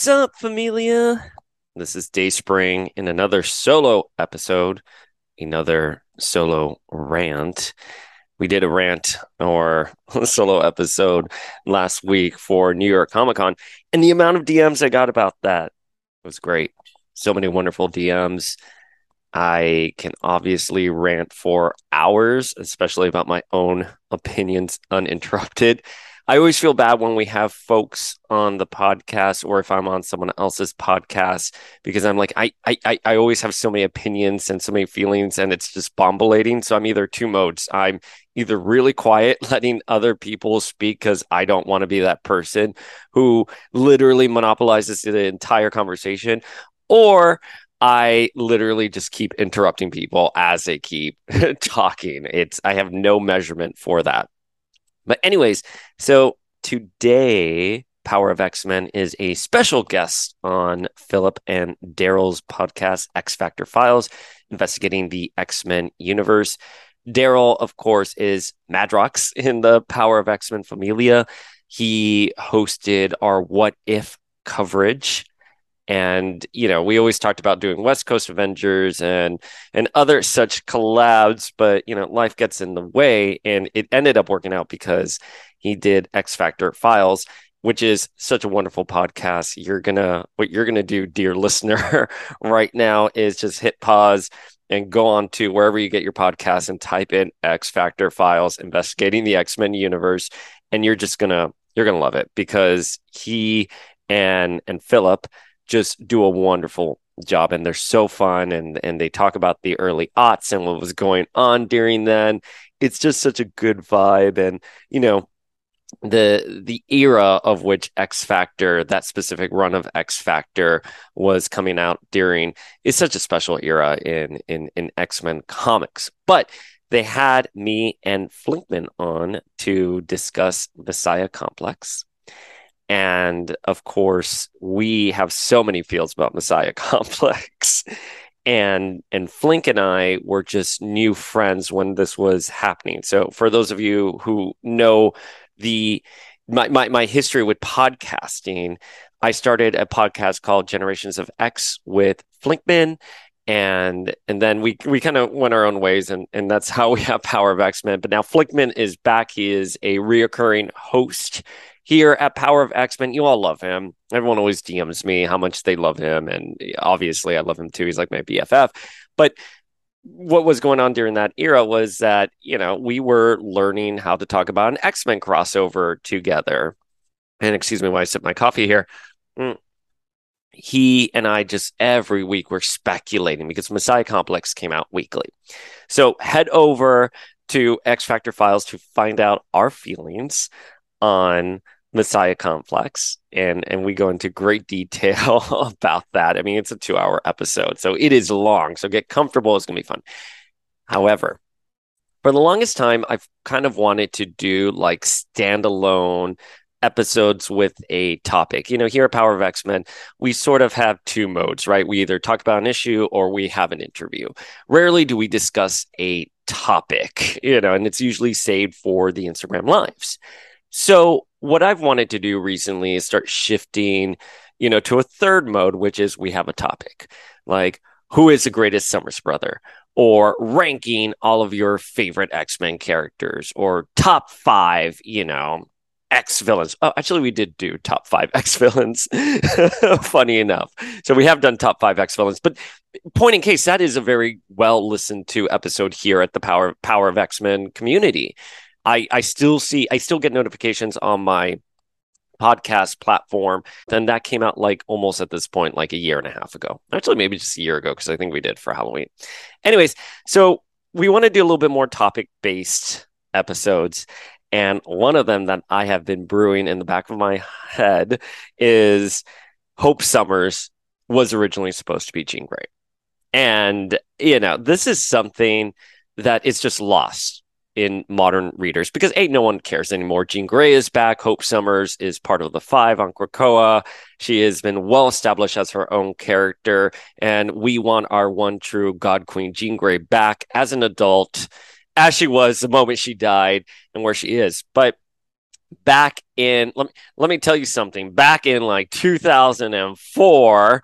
What's up, familia? This is Dayspring in another solo episode, another solo rant. We did a rant or solo episode last week for New York Comic Con, and the amount of DMs I got about that was great. So many wonderful DMs. I can obviously rant for hours, especially about my own opinions uninterrupted. I always feel bad when we have folks on the podcast or if I'm on someone else's podcast because I'm like, I, I, I always have so many opinions and so many feelings and it's just bombulating. So I'm either two modes. I'm either really quiet, letting other people speak because I don't want to be that person who literally monopolizes the entire conversation, or I literally just keep interrupting people as they keep talking. It's I have no measurement for that. But, anyways, so today, Power of X Men is a special guest on Philip and Daryl's podcast, X Factor Files, investigating the X Men universe. Daryl, of course, is Madrox in the Power of X Men Familia. He hosted our What If coverage and you know we always talked about doing west coast avengers and and other such collabs but you know life gets in the way. And it ended up working out because he did x factor files which is such a wonderful podcast. You're gonna what you're gonna do dear listener right now is just hit pause and go on to wherever you get your podcast and type in x factor files investigating the x-men universe and you're just gonna you're gonna love it because he and and philip just do a wonderful job and they're so fun and and they talk about the early aughts and what was going on during then it's just such a good vibe and you know the the era of which X Factor, that specific run of X Factor was coming out during is such a special era in in in X-Men comics. But they had me and Flinkman on to discuss Messiah Complex and of course, we have so many fields about Messiah Complex. and and Flink and I were just new friends when this was happening. So for those of you who know the my, my, my history with podcasting, I started a podcast called Generations of X with Flinkman and and then we we kind of went our own ways and and that's how we have power of x-men but now Flinkman is back he is a reoccurring host here at Power of X Men. You all love him. Everyone always DMs me how much they love him. And obviously, I love him too. He's like my BFF. But what was going on during that era was that, you know, we were learning how to talk about an X Men crossover together. And excuse me while I sip my coffee here. Mm. He and I just every week were speculating because Messiah Complex came out weekly. So head over to X Factor Files to find out our feelings on Messiah Complex, and and we go into great detail about that. I mean, it's a two hour episode, so it is long. So get comfortable; it's gonna be fun. However, for the longest time, I've kind of wanted to do like standalone episodes with a topic. You know, here at Power of X Men, we sort of have two modes, right? We either talk about an issue or we have an interview. Rarely do we discuss a topic, you know, and it's usually saved for the Instagram lives. So what I've wanted to do recently is start shifting, you know, to a third mode, which is we have a topic like who is the greatest Summers brother, or ranking all of your favorite X Men characters, or top five, you know, X villains. Oh, actually, we did do top five X villains. Funny enough, so we have done top five X villains. But point in case, that is a very well listened to episode here at the Power Power of X Men community. I I still see I still get notifications on my podcast platform. Then that came out like almost at this point, like a year and a half ago. Actually, maybe just a year ago, because I think we did for Halloween. Anyways, so we want to do a little bit more topic based episodes. And one of them that I have been brewing in the back of my head is Hope Summers was originally supposed to be Jean Grey. And, you know, this is something that is just lost in modern readers because A, no one cares anymore. Jean Grey is back. Hope Summers is part of the five on Krakoa. She has been well established as her own character. And we want our one true God Queen, Jean Grey, back as an adult as she was the moment she died and where she is. But back in let me let me tell you something. Back in like 2004,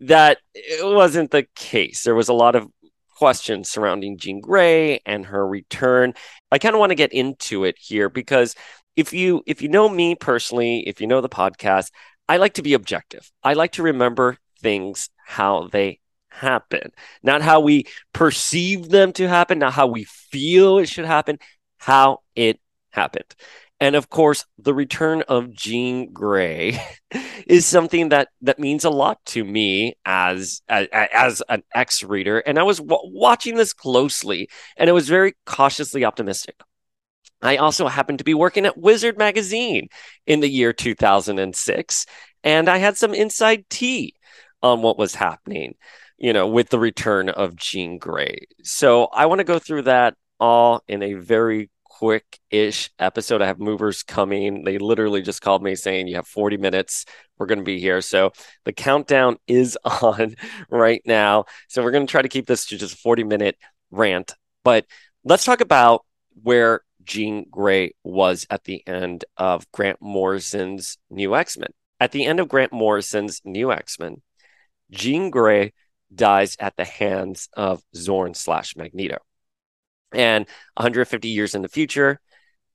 that it wasn't the case. There was a lot of questions surrounding Jean Grey and her return. I kind of want to get into it here because if you if you know me personally, if you know the podcast, I like to be objective. I like to remember things how they happen, not how we perceive them to happen, not how we feel it should happen, how it happened. And of course, the return of Jean Grey is something that that means a lot to me as as, as an ex reader. And I was w- watching this closely, and it was very cautiously optimistic. I also happened to be working at Wizard Magazine in the year 2006, and I had some inside tea on what was happening you know, with the return of Jean Grey. So I want to go through that all in a very quick ish episode. I have movers coming. They literally just called me saying, You have 40 minutes. We're going to be here. So the countdown is on right now. So we're going to try to keep this to just a 40 minute rant. But let's talk about where Jean Grey was at the end of Grant Morrison's New X Men. At the end of Grant Morrison's New X Men, Jean Grey dies at the hands of Xorn slash Magneto. And 150 years in the future,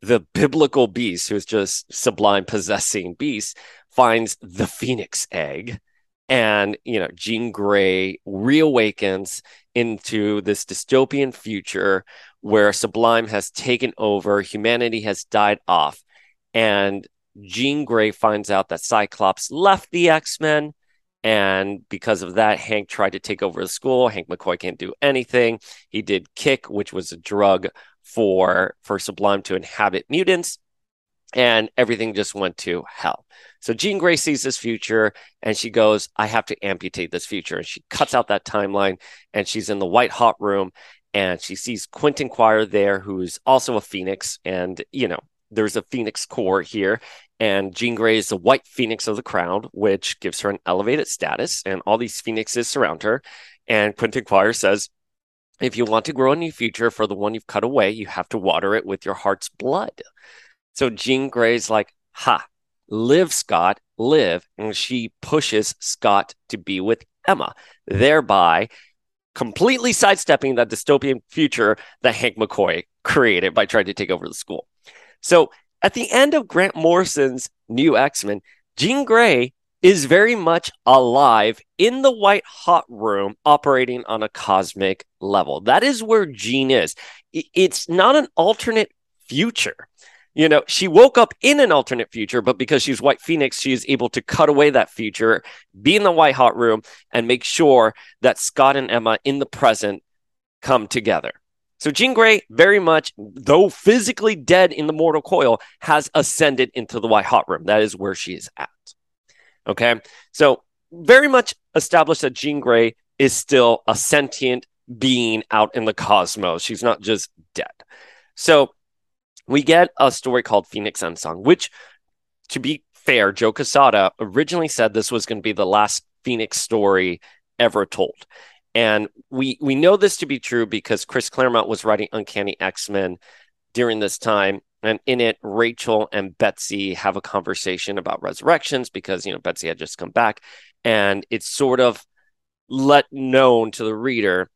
the biblical beast, who is just sublime possessing beast, finds the phoenix egg. And, you know, Jean Grey reawakens into this dystopian future where Sublime has taken over, humanity has died off. And Jean Grey finds out that Cyclops left the X Men and because of that, Hank tried to take over the school. Hank McCoy can't do anything. He did Kick, which was a drug for for Sublime to inhabit mutants, and everything just went to hell. So Jean Grey sees this future and she goes, I have to amputate this future. And she cuts out that timeline and she's in the white hot room and she sees Quentin Quire there, who's also a phoenix. And, you know, there's a phoenix core here and Jean Grey is the white phoenix of the crowd, which gives her an elevated status, and all these phoenixes surround her. And Quentin Quire says, if you want to grow a new future for the one you've cut away, you have to water it with your heart's blood. So Jean Grey's like, ha, live, Scott, live. And she pushes Scott to be with Emma, thereby completely sidestepping that dystopian future that Hank McCoy created by trying to take over the school. So at the end of Grant Morrison's New X Men, Jean Grey is very much alive in the white hot room operating on a cosmic level. That is where Jean is. It's not an alternate future. You know, she woke up in an alternate future, but because she's White Phoenix, she is able to cut away that future, be in the white hot room, and make sure that Scott and Emma in the present come together. So Jean Grey, very much, though physically dead in the mortal coil, has ascended into the white hot room. That is where she is at. Okay. So very much established that Jean Grey is still a sentient being out in the cosmos. She's not just dead. So we get a story called Phoenix Endsong, which, to be fair, Joe Quesada originally said this was going to be the last Phoenix story ever told. And we we know this to be true because Chris Claremont was writing Uncanny X-Men during this time. And in it, Rachel and Betsy have a conversation about resurrections because, you know, Betsy had just come back. And it's sort of let known to the reader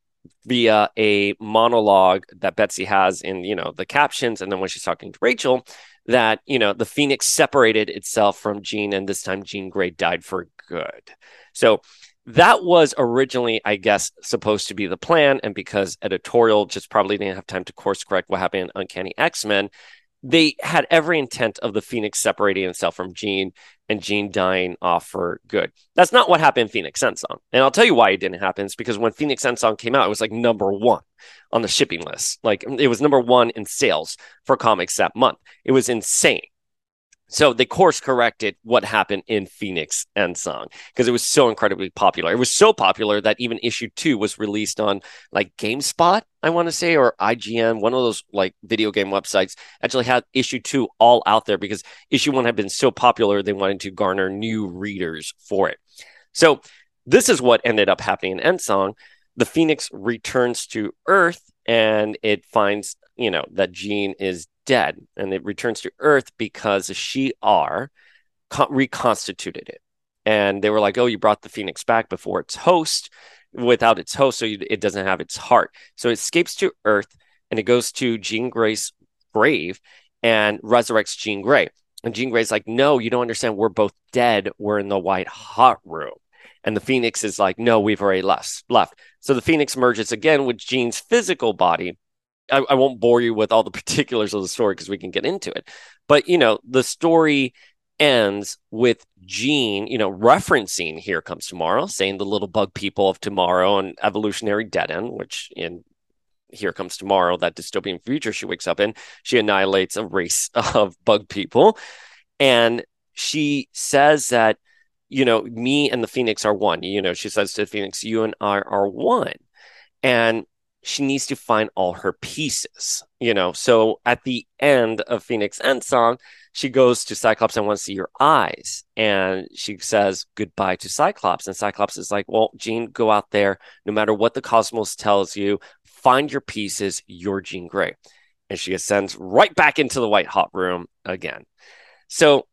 via a monologue that Betsy has in, you know, the captions. And then when she's talking to Rachel, that, you know, the Phoenix separated itself from Jean and this time Jean Grey died for good. So that was originally, I guess, supposed to be the plan. And because editorial just probably didn't have time to course correct what happened in Uncanny X Men, they had every intent of the Phoenix separating itself from Jean and Jean dying off for good. That's not what happened in Phoenix Endsong. And I'll tell you why it didn't happen. It's because when Phoenix Endsong came out, it was like number one on the shipping list. Like it was number one in sales for comics that month. It was insane. So they course corrected what happened in Phoenix Endsong because it was so incredibly popular. It was so popular that even issue two was released on like GameSpot, I want to say, or IGN, one of those like video game websites actually had issue two all out there because issue one had been so popular they wanted to garner new readers for it. So this is what ended up happening in Endsong. The Phoenix returns to Earth and it finds, you know, that Jean is dead and it returns to Earth because Shi'ar reconstituted it. And they were like, oh, you brought the Phoenix back before its host without its host, so it doesn't have its heart. So it escapes to Earth and it goes to Jean Grey's grave and resurrects Jean Grey. And Jean Grey's like, no, you don't understand. We're both dead. We're in the white hot room. And the Phoenix is like, no, we've already left. left. So the Phoenix merges again with Jean's physical body I, I won't bore you with all the particulars of the story because we can get into it. But you know, the story ends with Jean, you know, referencing Here Comes Tomorrow, saying the little bug people of tomorrow and evolutionary dead end, which in Here Comes Tomorrow, that dystopian future she wakes up in, she annihilates a race of bug people. And she says that, you know, me and the Phoenix are one. You know, she says to the Phoenix, you and I are one. And she needs to find all her pieces, you know. So at the end of Phoenix Endsong, she goes to Cyclops and wants to see your eyes. And she says goodbye to Cyclops. And Cyclops is like, Well, Jean, go out there. No matter what the cosmos tells you, find your pieces. You're Jean Grey. And she ascends right back into the white hot room again. So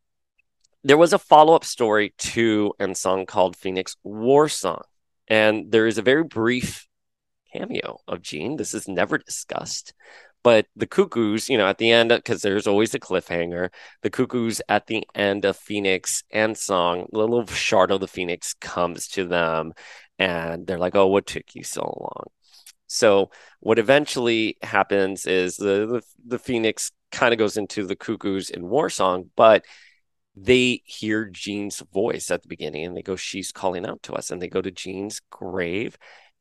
there was a follow up story to Endsong called Phoenix War Song. And there is a very brief cameo of Jean. This is never discussed. But the cuckoos, you know, at the end, because there's always a cliffhanger, the cuckoos at the end of Phoenix Endsong, the little shard of the Phoenix comes to them and they're like, oh, what took you so long? So what eventually happens is the the, the Phoenix kind of goes into the cuckoos in War Song, but they hear Jean's voice at the beginning and they go, She's calling out to us. And they go to Jean's grave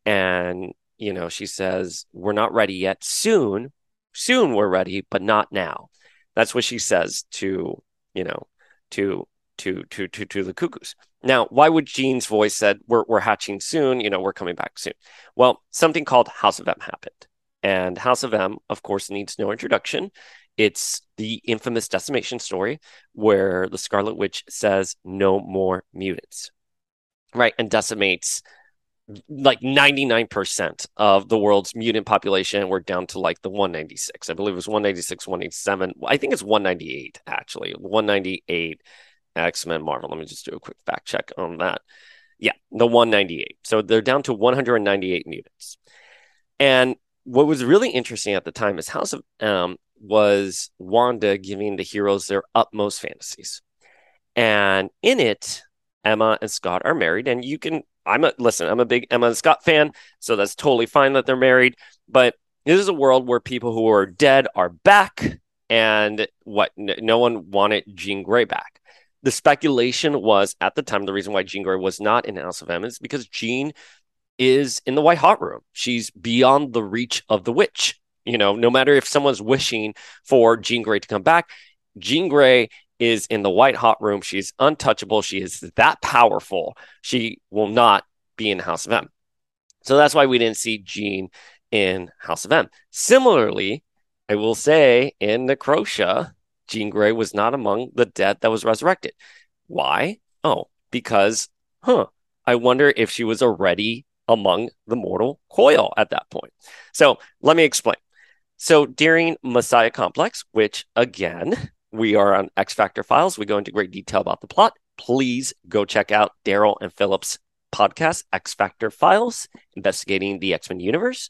and you know, she says, We're not ready yet. Soon, soon we're ready, but not now. That's what she says to, you know, to to to to to the cuckoos. Now, why would Jean's voice said we're we're hatching soon, you know, we're coming back soon? Well, something called House of M happened. And House of M, of course, needs no introduction. It's the infamous decimation story where the Scarlet Witch says no more mutants. Right, and decimates like 99% of the world's mutant population. We're down to like the 196 i believe it was 196 187 i think it's 198 actually. 198 x-men marvel. Let me just do a quick fact check on that. Yeah the 198 so they're down to 198 mutants. And what was really interesting at the time is house of um, was wanda giving the heroes their utmost fantasies and in it emma and scott are married and you can I'm a listen, I'm a big Emma and Scott fan, so that's totally fine that they're married. But this is a world where people who are dead are back, and what no one wanted Jean Grey back. The speculation was at the time the reason why Jean Grey was not in House of M is because Jean is in the White Hot Room. She's beyond the reach of the witch. You know, no matter if someone's wishing for Jean Grey to come back, Jean Grey is in the white hot room. She's untouchable. She is that powerful. She will not be in House of M. So that's why we didn't see Jean in House of M. Similarly, I will say in Necrosha, Jean Grey was not among the dead that was resurrected. Why? Oh, because, huh, I wonder if she was already among the mortal coil at that point. So let me explain. So during Messiah Complex, which again we are on X Factor Files. We go into great detail about the plot. Please go check out Daryl and Phillips' podcast, X Factor Files, investigating the X Men universe.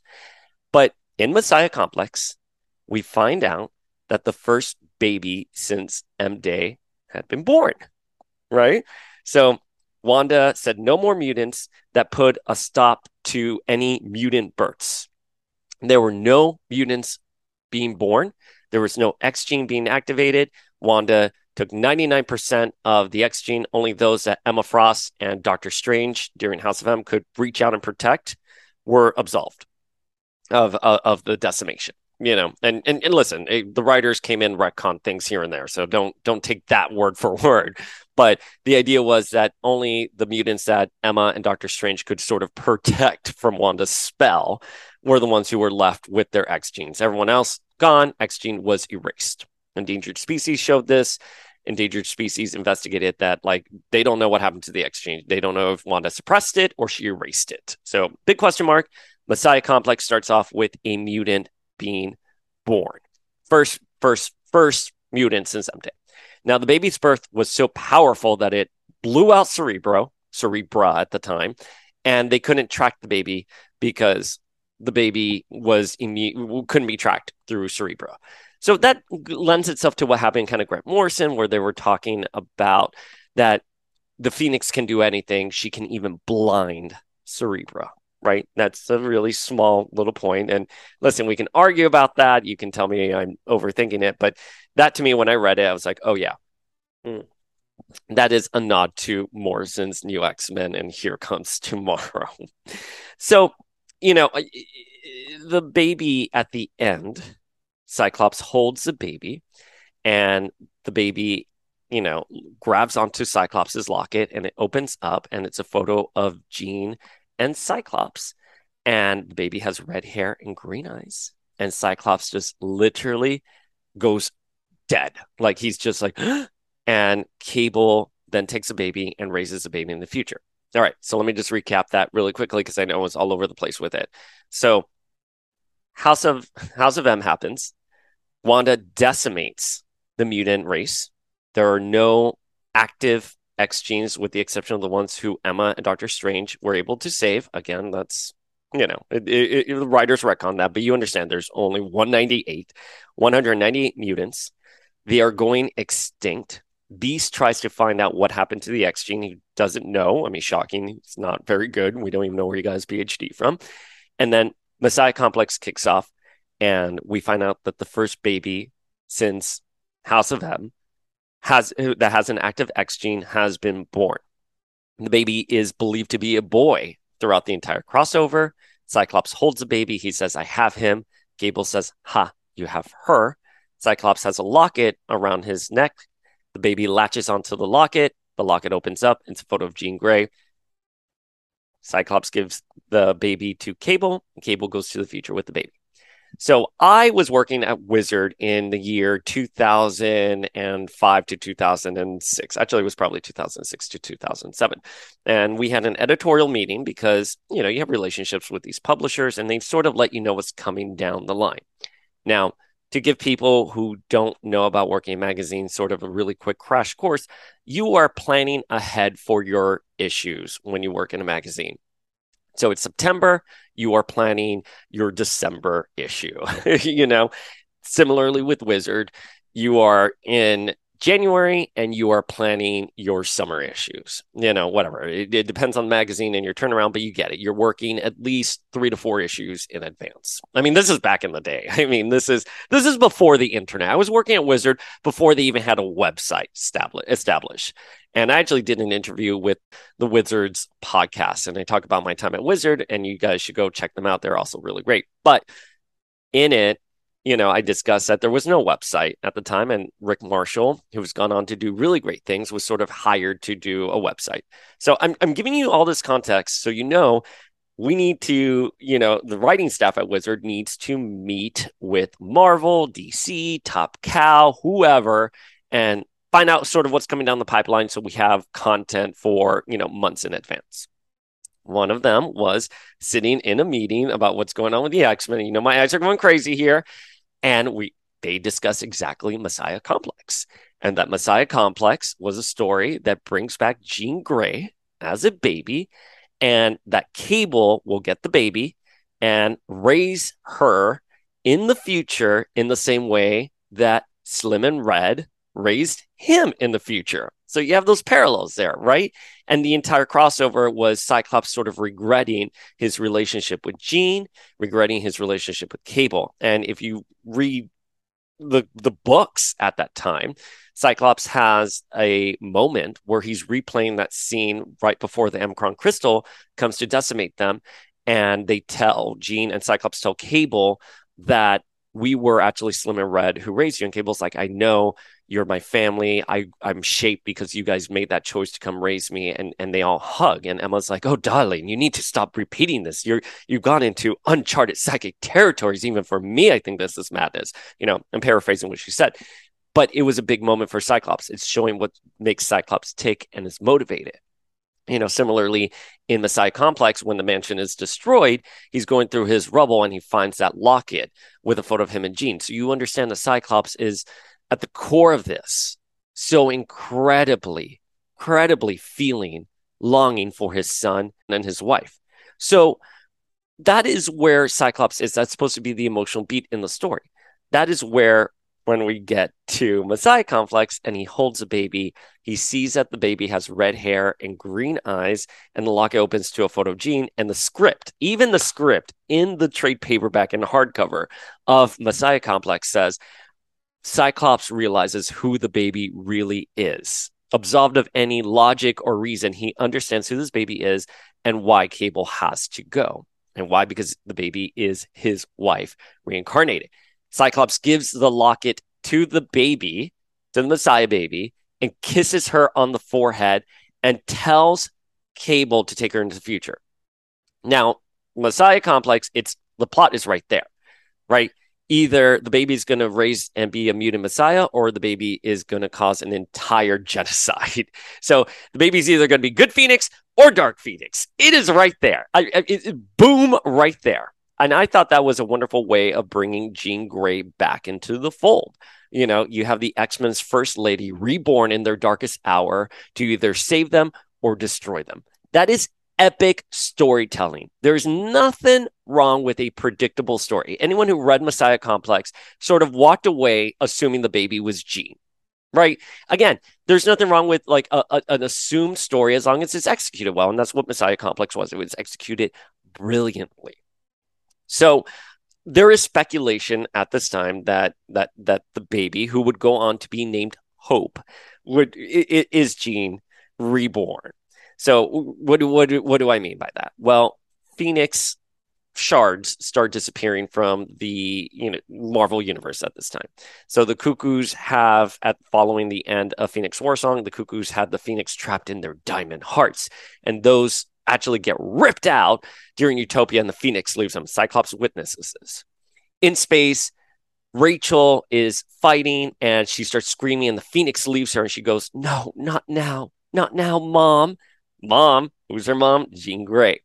But in Messiah Complex, we find out that the first baby since M Day had been born, right? So Wanda said no more mutants that put a stop to any mutant births. There were no mutants being born There was no X gene being activated. Wanda took 99% of the X gene. Only those that Emma Frost and Doctor Strange during House of M could reach out and protect were absolved of, of, of the decimation you know and and, and listen it, eh, the writers came in retcon things here and there so don't don't take that word for word but the idea was that only the mutants that emma and dr strange could sort of protect from wanda's spell were the ones who were left with their x genes. Everyone else gone x gene was erased. Endangered species showed this. Endangered species investigated that like they don't know what happened to the x gene. They don't know if wanda suppressed it or she erased it. So big question mark. Messiah complex starts off with a mutant being born. First, first, first mutant since Day. Now, the baby's birth was so powerful that it blew out Cerebro, Cerebra at the time, and they couldn't track the baby because the baby was immu- couldn't be tracked through Cerebro. So that lends itself to what happened kind of Grant Morrison, where they were talking about that the Phoenix can do anything. She can even blind Cerebro right? That's a really small little point. And listen, we can argue about that. You can tell me I'm overthinking it, but that to me, when I read it, I was like, oh yeah, mm. that is a nod to Morrison's new X Men, and here comes tomorrow. so, you know, the baby at the end, Cyclops holds the baby, and the baby you know, grabs onto Cyclops's locket and it opens up and it's a photo of Jean and Cyclops. And the baby has red hair and green eyes. And Cyclops just literally goes dead. Like he's just like, and Cable then takes a baby and raises a baby in the future. All right. So let me just recap that really quickly because I know it's all over the place with it. So House of House of M happens. Wanda decimates the mutant race. There are no active X genes, with the exception of the ones who Emma and Doctor Strange were able to save. Again, that's you know, it, it, it, the writers retcon that, but you understand there's only 198, 198 mutants. They are going extinct. Beast tries to find out what happened to the X gene. He doesn't know. I mean, shocking. It's not very good. We don't even know where he got his PhD from. And then Messiah Complex kicks off, and we find out that the first baby since House of M has that has an active X gene has been born. The baby is believed to be a boy throughout the entire crossover. Cyclops holds the baby. He says, I have him. Cable says, Ha, you have her. Cyclops has a locket around his neck. The baby latches onto the locket. The locket opens up. It's a photo of Jean Grey. Cyclops gives the baby to Cable. Cable goes to the future with the baby. So I was working at Wizard in the year 2005 to 2006. Actually, it was probably 2006 to 2007. And we had an editorial meeting because, you know, you have relationships with these publishers and they sort of let you know what's coming down the line. Now, to give people who don't know about working in magazines sort of a really quick crash course, you are planning ahead for your issues when you work in a magazine. So it's September, you are planning your December issue. you know, similarly with Wizard, you are in January and you are planning your summer issues. You know, whatever. It, it, depends on the magazine and your turnaround, but you get it. You're working at least three to four issues in advance. I mean, this is back in the day. I mean, this is this is before the internet. I was working at Wizard before they even had a website established. And I actually did an interview with the Wizards podcast, and I talk about my time at Wizard, and you guys should go check them out. They're also really great. But in it, you know, I discussed that there was no website at the time, and Rick Marshall, who's gone on to do really great things, was sort of hired to do a website. So I'm I'm giving you all this context so you know we need to, you know, the writing staff at Wizard needs to meet with Marvel, DC, Top Cow, whoever, and find out sort of what's coming down the pipeline so we have content for, you know, months in advance. One of them was sitting in a meeting about what's going on with the X Men. You know, my eyes are going crazy here and we they discuss exactly Messiah Complex. And that Messiah Complex was a story that brings back Jean Grey as a baby, and that Cable will get the baby and raise her in the future in the same way that Slim and Red raised him in the future. So you have those parallels there, right? And the entire crossover was Cyclops sort of regretting his relationship with Jean, regretting his relationship with Cable. And if you read the the books at that time, Cyclops has a moment where he's replaying that scene right before the M'Kraan crystal comes to decimate them, and they tell Jean and Cyclops tell Cable that we were actually Slim and Red who raised you. And Cable's like, I know you're my family. I I'm shaped because you guys made that choice to come raise me. And and they all hug. And Emma's like, Oh, darling, you need to stop repeating this. You're you've gone into uncharted psychic territories. Even for me, I think this is madness. You know, I'm paraphrasing what she said. But it was a big moment for Cyclops. It's showing what makes Cyclops tick and is motivated you know, similarly in Messiah Complex, when the mansion is destroyed, he's going through his rubble and he finds that locket with a photo of him and Jean. So you understand the Cyclops is at the core of this, so incredibly, incredibly feeling longing for his son and his wife. So that is where Cyclops is. That's supposed to be the emotional beat in the story. That is where when we get to Messiah Complex and he holds a baby, he sees that the baby has red hair and green eyes, and the locket opens to a photo of Jean and the script, even the script in the trade paperback and hardcover of Messiah Complex says Cyclops realizes who the baby really is. Absolved of any logic or reason, he understands who this baby is and why Cable has to go. And why? Because the baby is his wife reincarnated. Cyclops gives the locket to the baby, to the Messiah baby, and kisses her on the forehead and tells Cable to take her into the future. Now, Messiah complex, it's the plot is right there, right? Either the baby's going to raise and be a mutant messiah, or the baby is going to cause an entire genocide. So the baby's either going to be good Phoenix or Dark Phoenix. It is right there. I, it, boom, right there. And I thought that was a wonderful way of bringing Jean Grey back into the fold. You know, you have the X Men's first lady reborn in their darkest hour to either save them or destroy them. That is epic storytelling. There's nothing wrong with a predictable story. Anyone who read Messiah Complex sort of walked away assuming the baby was Jean, Right. Again, there's nothing wrong with like a, a, an assumed story as long as it's executed well. And that's what Messiah Complex was. It was executed brilliantly. So there is speculation at this time that that that the baby who would go on to be named Hope would is Jean reborn. So what what what do I mean by that? Well, Phoenix shards start disappearing from the you know Marvel universe at this time. So the Cuckoos have at following the end of Phoenix War Song, the Cuckoos had the Phoenix trapped in their diamond hearts, and those actually get ripped out during Utopia, and the Phoenix leaves them. Cyclops witnesses this. In space, Rachel is fighting and she starts screaming, and the Phoenix leaves her and she goes, No, not now, not now, mom. Mom, who's her mom? Jean Grey.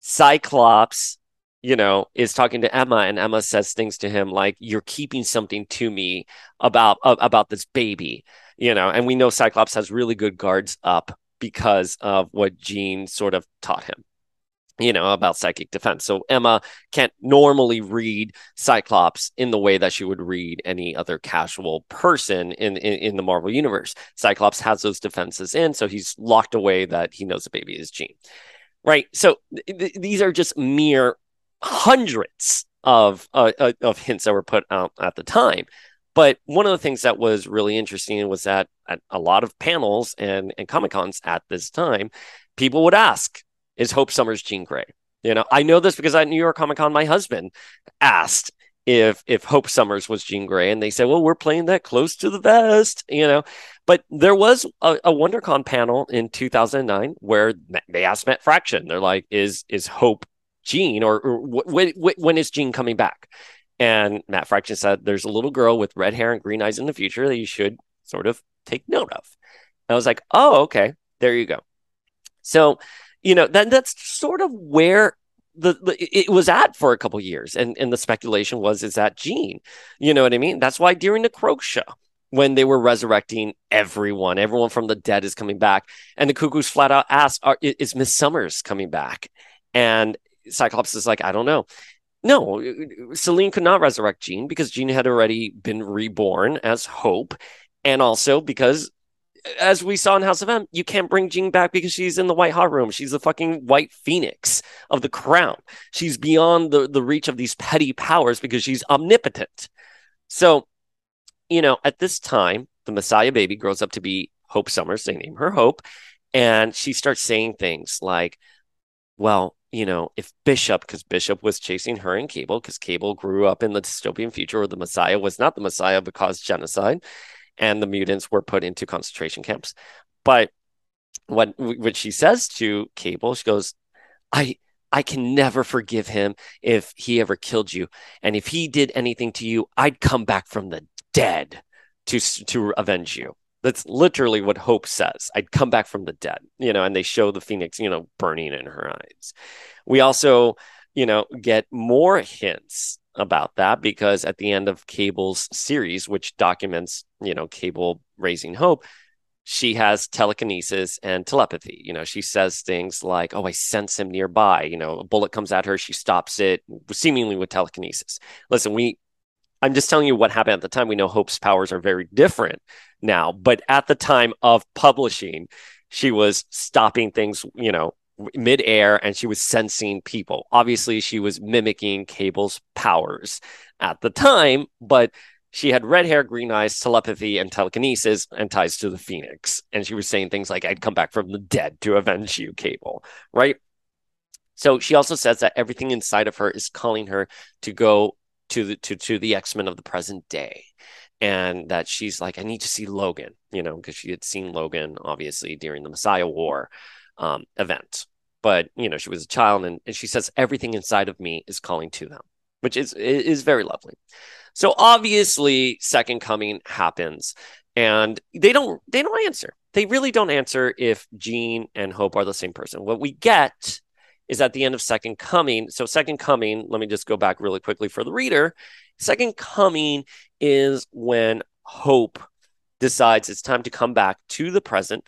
Cyclops, you know, is talking to Emma, and Emma says things to him like, You're keeping something to me about, uh, about this baby, you know, and we know Cyclops has really good guards up because of what Jean sort of taught him you know, about psychic defense. So Emma can't normally read Cyclops in the way that she would read any other casual person in, in, in the Marvel universe. Cyclops has those defenses in, so he's locked away that he knows the baby is Jean. Right. So th- these are just mere hundreds of uh, uh, of hints that were put out at the time. But one of the things that was really interesting was that at a lot of panels and, and Comic Cons at this time, people would ask, is Hope Summers Jean Grey? You know, I know this because at New York Comic Con, my husband asked if if Hope Summers was Jean Grey, and they said, "Well, we're playing that close to the vest," you know. But there was a, a WonderCon panel in 2009 where they asked Matt Fraction, they're like, "Is is Hope Jean, or, or when, is Jean coming back?" And Matt Fraction said, There's a little girl with red hair and green eyes in the future that you should sort of take note of. And I was like, Oh, okay. There you go. So, you know, that, that's sort of where the, the, it was at for a couple years. And, and the speculation was, is that Jean? You know what I mean? That's why during Necrosha, when they were resurrecting everyone, everyone from the dead is coming back. And the Cuckoos flat out asked, Is Miss Summers coming back? And Cyclops is like, I don't know. No, Selene could not resurrect Jean because Jean had already been reborn as Hope. And also because, as we saw in House of M, you can't bring Jean back because she's in the White Hot Room. She's the fucking White Phoenix of the crown. She's beyond the, the reach of these petty powers because she's omnipotent. So you know, at this time, the Messiah baby grows up to be Hope Summers. They name her Hope. And she starts saying things like, well, you know, if Bishop, because Bishop was chasing her and Cable, because Cable grew up in the dystopian future where the Messiah was not the Messiah but caused genocide, and the mutants were put into concentration camps. But what what she says to Cable, she goes, "I I can never forgive him if he ever killed you, and if he did anything to you, I'd come back from the dead to to avenge you." That's literally what Hope says. I'd come back from the dead, you know, and they show the phoenix, you know, burning in her eyes. We also, you know, get more hints about that because at the end of Cable's series, which documents, you know, Cable raising Hope, she has telekinesis and telepathy. You know, she says things like, Oh, I sense him nearby. You know, a bullet comes at her, she stops it, seemingly with telekinesis. Listen, we, I'm just telling you what happened at the time. We know Hope's powers are very different now. But at the time of publishing, she was stopping things, you know, midair and she was sensing people. Obviously, she was mimicking Cable's powers at the time, but she had red hair, green eyes, telepathy, and telekinesis, and ties to the Phoenix. And she was saying things like, I'd come back from the dead to avenge you, Cable, right? So she also says that everything inside of her is calling her to go to the to, to the X-Men of the present day and that she's like, I need to see Logan, you know, because she had seen Logan obviously during the Messiah War um, event. But you know, she was a child, and, and she says everything inside of me is calling to them, which is is very lovely. So obviously, Second Coming happens, and they don't they don't answer. They really don't answer if Jean and Hope are the same person. What we get is at the end of Second Coming. So Second Coming, let me just go back really quickly for the reader. Second Coming is when Hope decides it's time to come back to the present.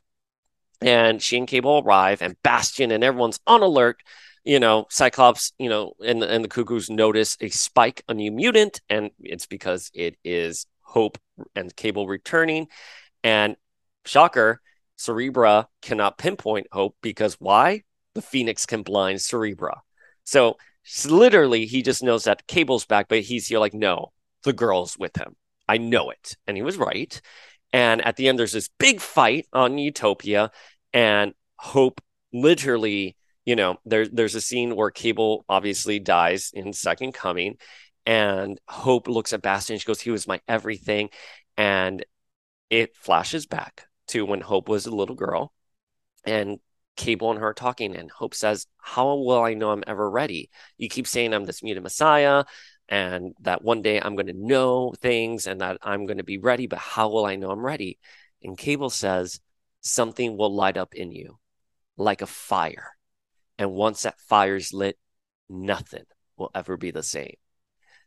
And she and Cable arrive, and Bastion and everyone's on alert. You know, Cyclops, you know, and, and the Cuckoos notice a spike, a new mutant, and it's because it is Hope and Cable returning. And shocker, Cerebra cannot pinpoint Hope because why? The Phoenix can blind Cerebra. So literally, he just knows that Cable's back, but he's here like, no, the girl's with him. I know it. And he was right. And at the end, there's this big fight on Utopia, and Hope literally, you know, there, there's a scene where Cable obviously dies in Second Coming, and Hope looks at Bastion. She goes, He was my everything. And it flashes back to when Hope was a little girl, and Cable and her are talking, and Hope says, How will I know I'm ever ready? You keep saying I'm this mutant messiah and that one day I'm going to know things and that I'm going to be ready, but how will I know I'm ready? And Cable says, Something will light up in you like a fire. And once that fire's lit, nothing will ever be the same.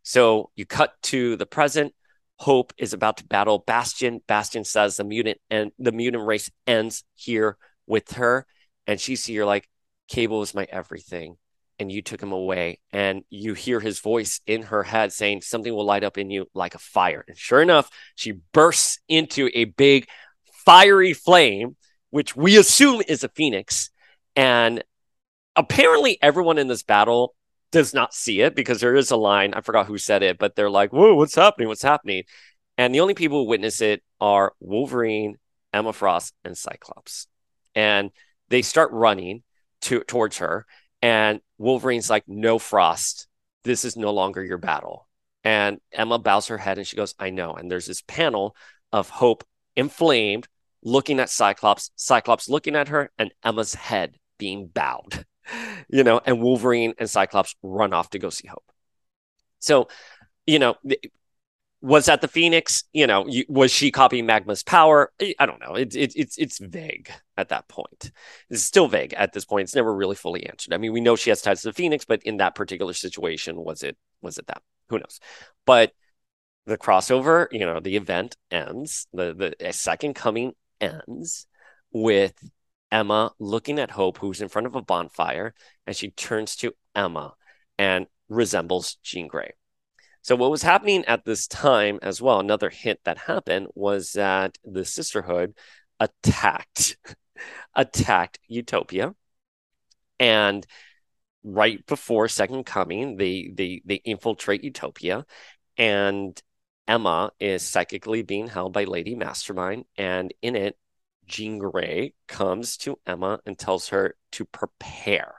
So you cut to the present. Hope is about to battle Bastion. Bastion says the mutant and the mutant race ends here with her and she's here like Cable is my everything, and you took him away. And you hear his voice in her head saying, Something will light up in you like a fire. And sure enough, she bursts into a big fiery flame, which we assume is a phoenix. And apparently, everyone in this battle does not see it because there is a line. I forgot who said it, but they're like, Whoa, what's happening? What's happening? And the only people who witness it are Wolverine, Emma Frost, and Cyclops. And they start running to towards her, and Wolverine's like, "No, Frost, this is no longer your battle." And Emma bows her head and she goes, "I know." And there's this panel of Hope inflamed, looking at Cyclops, Cyclops looking at her, and Emma's head being bowed. You know, and Wolverine and Cyclops run off to go see Hope. So, you know, was that the Phoenix? You know, was she copying Magma's power? I don't know. It's it, it's it's vague at that point. It's still vague at this point. It's never really fully answered. I mean, we know she has ties to the Phoenix, but in that particular situation, was it was it that? Who knows? But the crossover, you know, the event ends. The the second coming ends with Emma looking at Hope, who's in front of a bonfire, and she turns to Emma and resembles Jean Grey. So, what was happening at this time as well, another hint that happened was that the sisterhood attacked attacked Utopia. And right before Second Coming, they they they infiltrate Utopia. And Emma is psychically being held by Lady Mastermind, and in it, Jean Grey comes to Emma and tells her to prepare.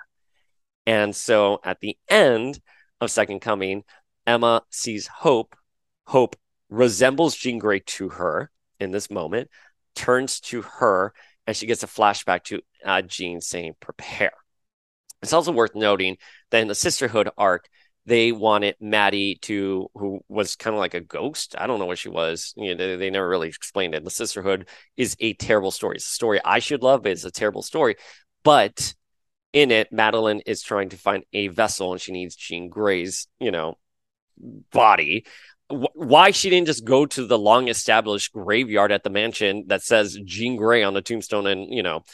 And so at the end of Second Coming, Emma sees Hope. Hope resembles Jean Grey to her in this moment, turns to her, and she gets a flashback to uh, Jean saying, prepare. It's also worth noting that in the Sisterhood arc, they wanted Maddie to, who was kind of like a ghost. I don't know what she was. You know, they, they, never really explained it. The Sisterhood is a terrible story. It's a story I should love, but it's a terrible story. But in it, Madeline is trying to find a vessel, and she needs Jean Grey's, you know, body. Why she didn't just go to the long established graveyard at the mansion that says Jean Grey on the tombstone and, you know,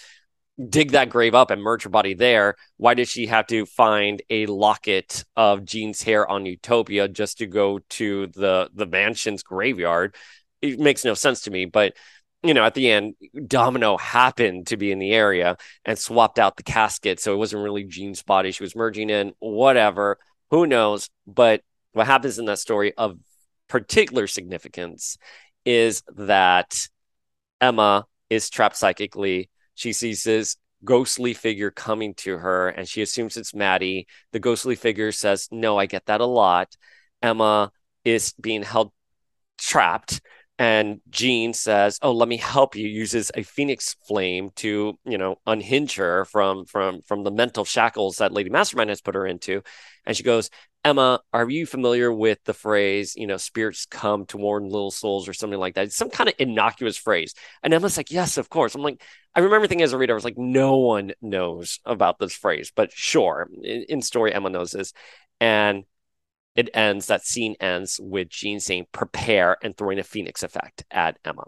dig that grave up and merge her body there. Why did she have to find a locket of Jean's hair on Utopia just to go to the the mansion's graveyard? It makes no sense to me. But you know, at the end, Domino happened to be in the area and swapped out the casket, so it wasn't really Jean's body. She was merging in. Whatever, who knows? But what happens in that story of particular significance is that Emma is trapped psychically she sees this ghostly figure coming to her and she assumes it's Maddie. The ghostly figure says, No, I get that a lot. Emma is being held trapped. And Jean says, "Oh, let me help you." Uses a phoenix flame to, you know, unhinge her from from from the mental shackles that Lady Mastermind has put her into. And she goes, Emma, are you familiar with the phrase, you know, spirits come to warn little souls or something like that? It's some kind of innocuous phrase. And Emma's like, yes, of course. I'm like, I remember thinking as a reader, I was like, no one knows about this phrase, but sure, in, in story, Emma knows this. And it ends, that scene ends with Jean saying, prepare and throwing a phoenix effect at Emma.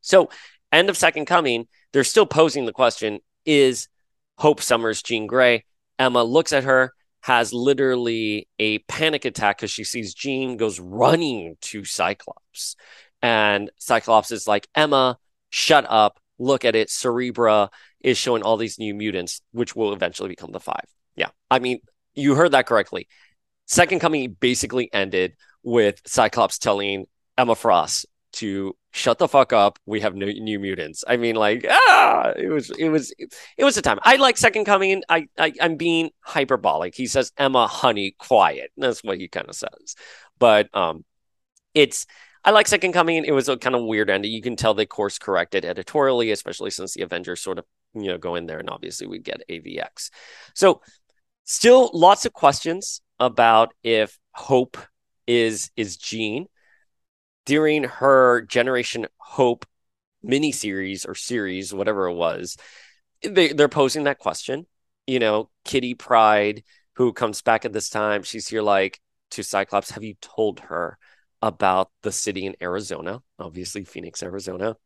So, end of Second Coming, they're still posing the question is Hope Summers Jean Grey? Emma looks at her has literally a panic attack because she sees Jean goes running to Cyclops. And Cyclops is like, Emma, shut up. Look at it. Cerebra is showing all these new mutants, which will eventually become the five. Yeah. I mean, you heard that correctly. Second Coming basically ended with Cyclops telling Emma Frost to shut the fuck up. We have new, new mutants. I mean, like, ah, it was, it was, it was a time. I like Second Coming. I, I, I'm being hyperbolic. He says, Emma, honey, quiet. That's what he kind of says. But um, it's, I like Second Coming. It was a kind of weird ending. You can tell they course corrected editorially, especially since the Avengers sort of, you know, go in there and obviously we get AVX. So, still lots of questions about if Hope is is Jean during her Generation Hope miniseries or series, whatever it was, they, they're posing that question. You know, Kitty Pryde, who comes back at this time, she's here like to Cyclops, have you told her about the city in Arizona? Obviously, Phoenix, Arizona.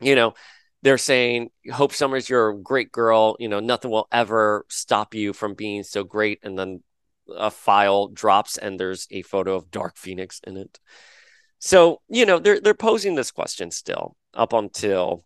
You know, they're saying, Hope Summers, you're a great girl. You know, nothing will ever stop you from being so great. And then a file drops and there's a photo of Dark Phoenix in it. So, you know, they're they're posing this question still up until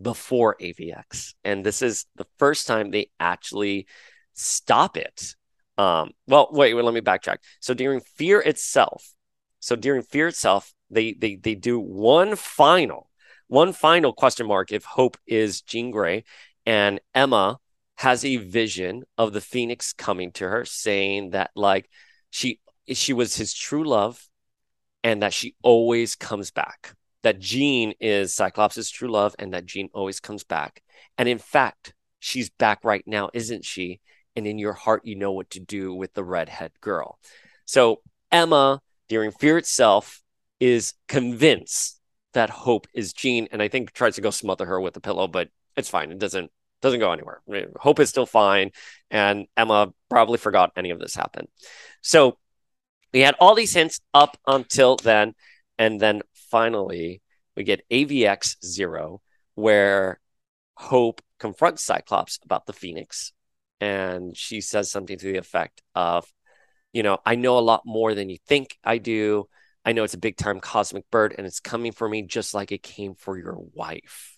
before AVX. And this is the first time they actually stop it. Um, well, wait, wait, let me backtrack. So during Fear itself, so during Fear itself, they they they do one final, one final question mark if Hope is Jean Grey, and Emma has a vision of the Phoenix coming to her, saying that like she she was his true love and that she always comes back. That Jean is cyclops's true love and that Jean always comes back. And in fact, she's back right now, isn't she? And in your heart, you know what to do with the redhead girl. So Emma, during Fear itself, is convinced that Hope is Jean, and I think tries to go smother her with a pillow, but it's fine. It doesn't doesn't go anywhere. Hope is still fine, and Emma probably forgot any of this happened. So we had all these hints up until then. And then finally, we get AVX Zero, where Hope confronts Cyclops about the Phoenix. And she says something to the effect of, you know, I know a lot more than you think I do. I know it's a big time cosmic bird and it's coming for me just like it came for your wife.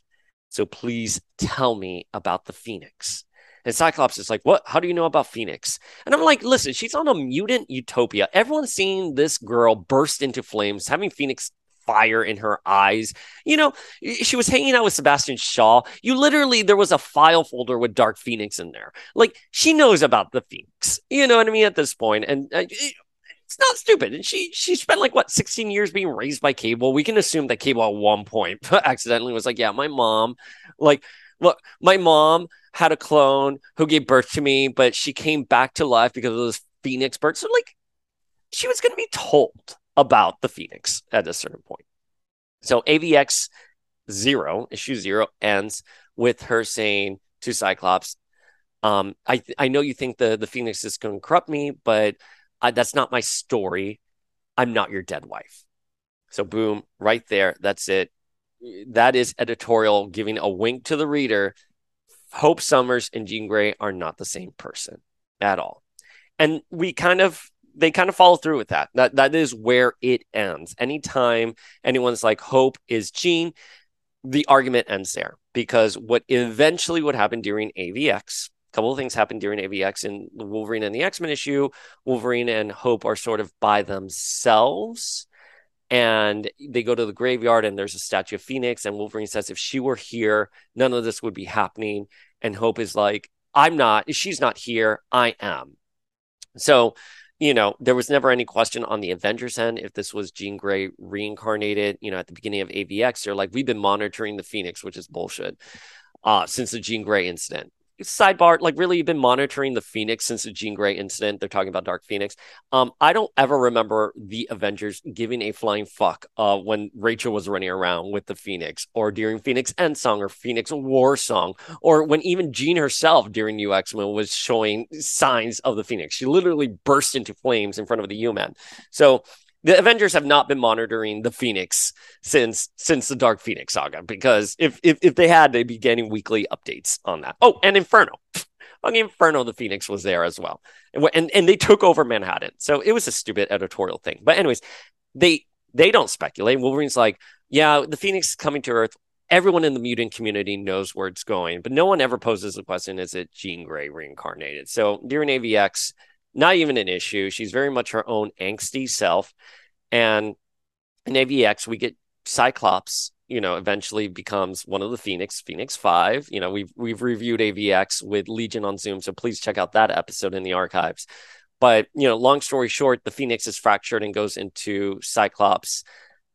So please tell me about the Phoenix. And Cyclops is like, What? How do you know about Phoenix? And I'm like, Listen, she's on a mutant utopia. Everyone's seeing this girl burst into flames, having Phoenix fire in her eyes. You know, she was hanging out with Sebastian Shaw. You literally, there was a file folder with Dark Phoenix in there. Like, she knows about the Phoenix. You know what I mean? At this point, and uh, it's not stupid. And she she spent like what 16 years being raised by Cable. We can assume that Cable at one point accidentally was like, yeah, my mom, like, look, my mom had a clone who gave birth to me, but she came back to life because of this Phoenix birth. So like, she was going to be told about the Phoenix at a certain point. So AVX zero, issue zero, ends with her saying to Cyclops, um, I I know you think the the Phoenix is going to corrupt me, but I, that's not my story. I'm not your dead wife. So boom, right there. That's it. That is editorial giving a wink to the reader. Hope Summers and Jean Grey are not the same person at all. And we kind of they kind of follow through with that. That that is where it ends. Anytime anyone's like Hope is Jean, the argument ends there because what eventually would happen during AVX, a couple of things happened during AVX in the Wolverine and the X Men issue. Wolverine and Hope are sort of by themselves. And they go to the graveyard, and there's a statue of Phoenix. And Wolverine says, if she were here, none of this would be happening. And Hope is like, I'm not, she's not here, I am. So you know, there was never any question on the Avengers end if this was Jean Grey reincarnated. You know, at the beginning of AVX, they're like, we've been monitoring the Phoenix, which is bullshit, uh, since the Jean Grey incident sidebar, like really you've been monitoring the Phoenix since the Jean Grey incident. They're talking about Dark Phoenix. Um, I don't ever remember the Avengers giving a flying fuck uh when Rachel was running around with the Phoenix or during Phoenix Endsong or Phoenix Warsong or when even Jean herself during New X-Men was showing signs of the Phoenix. She literally burst into flames in front of the U-Man. So the Avengers have not been monitoring the Phoenix since since the Dark Phoenix saga because if if, if they had, they'd be getting weekly updates on that. Oh, and Inferno. On Inferno, the Phoenix was there as well, and, and and they took over Manhattan. So it was a stupid editorial thing. But anyways, they they don't speculate. Wolverine's like, yeah, the Phoenix is coming to Earth. Everyone in the mutant community knows where it's going, but no one ever poses the question: Is it Jean Grey reincarnated? So during AVX, not even an issue. She's very much her own angsty self. And in AVX, we get Cyclops, you know, eventually becomes one of the Phoenix, Phoenix 5. You know, we've we've reviewed AVX with Legion on Zoom, so please check out that episode in the archives. But, you know, long story short, the Phoenix is fractured and goes into Cyclops,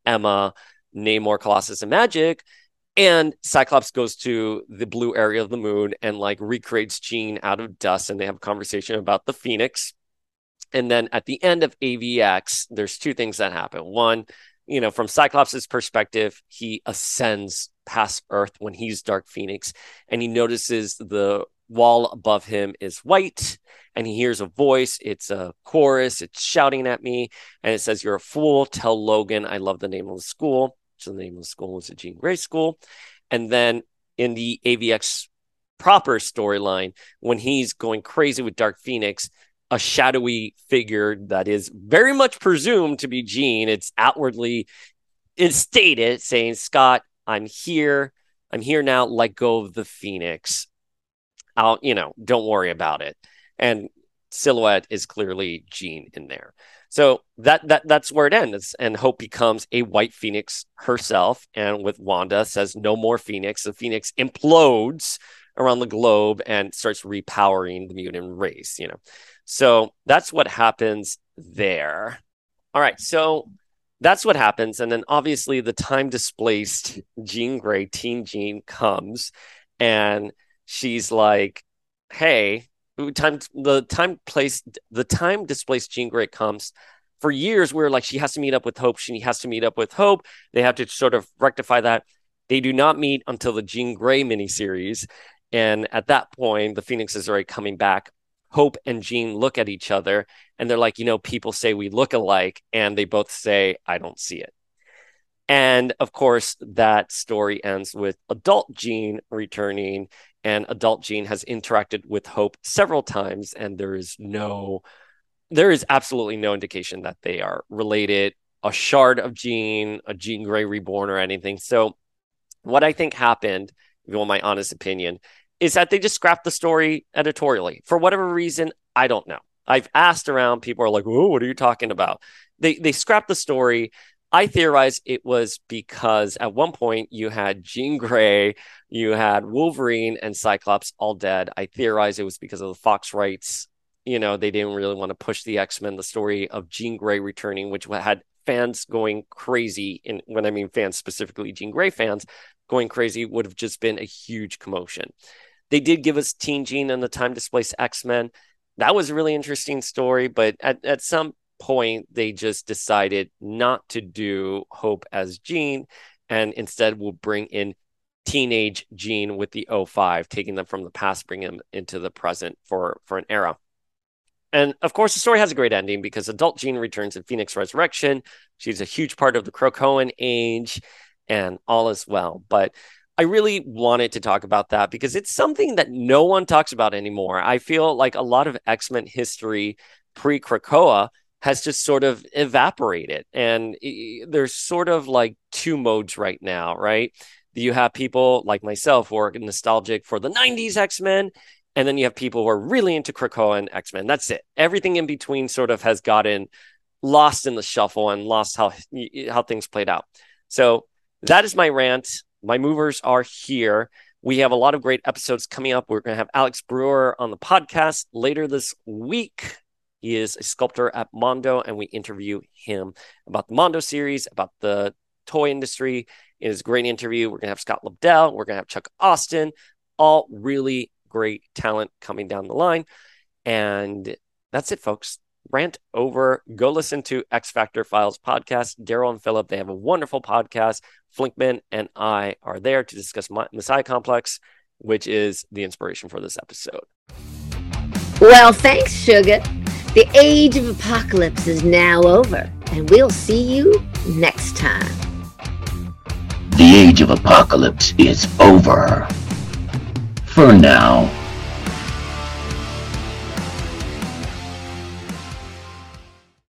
Emma, Namor, Colossus, and Magik. And Cyclops goes to the blue area of the moon and like recreates Jean out of dust, and they have a conversation about the Phoenix. And then at the end of AVX, there's two things that happen. One, you know, from Cyclops' perspective, he ascends past Earth when he's Dark Phoenix, and he notices the wall above him is white, and he hears a voice. It's a chorus. It's shouting at me, and it says, "You're a fool. Tell Logan I love the name of the school." So the name of the school was the Jean Grey School. And then in the AVX proper storyline, when he's going crazy with Dark Phoenix, a shadowy figure that is very much presumed to be Jean. It's outwardly it's stated saying, Scott, I'm here. I'm here now. Let go of the Phoenix. I'll, you know, don't worry about it. And silhouette is clearly Jean in there. So that that that's where it ends. And Hope becomes a white phoenix herself. And with Wanda says no more phoenix. The phoenix implodes around the globe and starts repowering the mutant race, you know. So that's what happens there. All right. So that's what happens. And then obviously the time displaced Jean Grey, Teen Jean comes and she's like, Hey, time the time placed the time displaced Jean Grey comes for years we are like she has to meet up with Hope, she has to meet up with Hope. They have to sort of rectify that. They do not meet until the Jean Grey miniseries. And at that point, the Phoenix is already coming back. Hope and Jean look at each other and they're like, you know, people say we look alike. And they both say, I don't see it. And of course, that story ends with adult Jean returning and adult Jean has interacted with Hope several times, and there is no, there is absolutely no indication that they are related. A shard of Jean, a Jean Grey reborn, or anything. So, what I think happened, if you want my honest opinion, is that they just scrapped the story editorially for whatever reason. I don't know. I've asked around. People are like, "Oh, what are you talking about?" They they scrapped the story. I theorize it was because at one point you had Jean Grey, you had Wolverine and Cyclops all dead. I theorize it was because of the Fox rights. You know, they didn't really want to push the X Men, the story of Jean Grey returning, which had fans going crazy. And when I mean fans, specifically Jean Grey fans going crazy, would have just been a huge commotion. They did give us Teen Jean and the Time Displaced X Men. That was a really interesting story, but at, at some point, they just decided not to do Hope as Jean and instead will bring in teenage Jean with the O5, taking them from the past, bringing them into the present for, for an era. And of course, the story has a great ending because adult Jean returns in Phoenix Resurrection. She's a huge part of the Krakoan age, and all is well. But I really wanted to talk about that because it's something that no one talks about anymore. I feel like a lot of X Men history pre Krakoa has just sort of evaporated. And there's sort of like two modes right now, right? You have people like myself who are nostalgic for the 90s X Men, and then you have people who are really into Krakoa and X Men. That's it. Everything in between sort of has gotten lost in the shuffle and lost how how things played out. So that is my rant. My movers are here. We have a lot of great episodes coming up. We're going to have Alex Brewer on the podcast later this week. He is a sculptor at Mondo, and we interview him about the Mondo series, about the toy industry. It is a great interview. We're going to have Scott Lobdell. We're going to have Chuck Austin. All really great talent coming down the line. And that's it, folks. Rant over. Go listen to X Factor Files podcast. Daryl and Philip, they have a wonderful podcast. Flinkman and I are there to discuss Messiah Complex, which is the inspiration for this episode. Well, thanks, Sugar. The age of apocalypse is now over, and we'll see you next time. The age of apocalypse is over for now.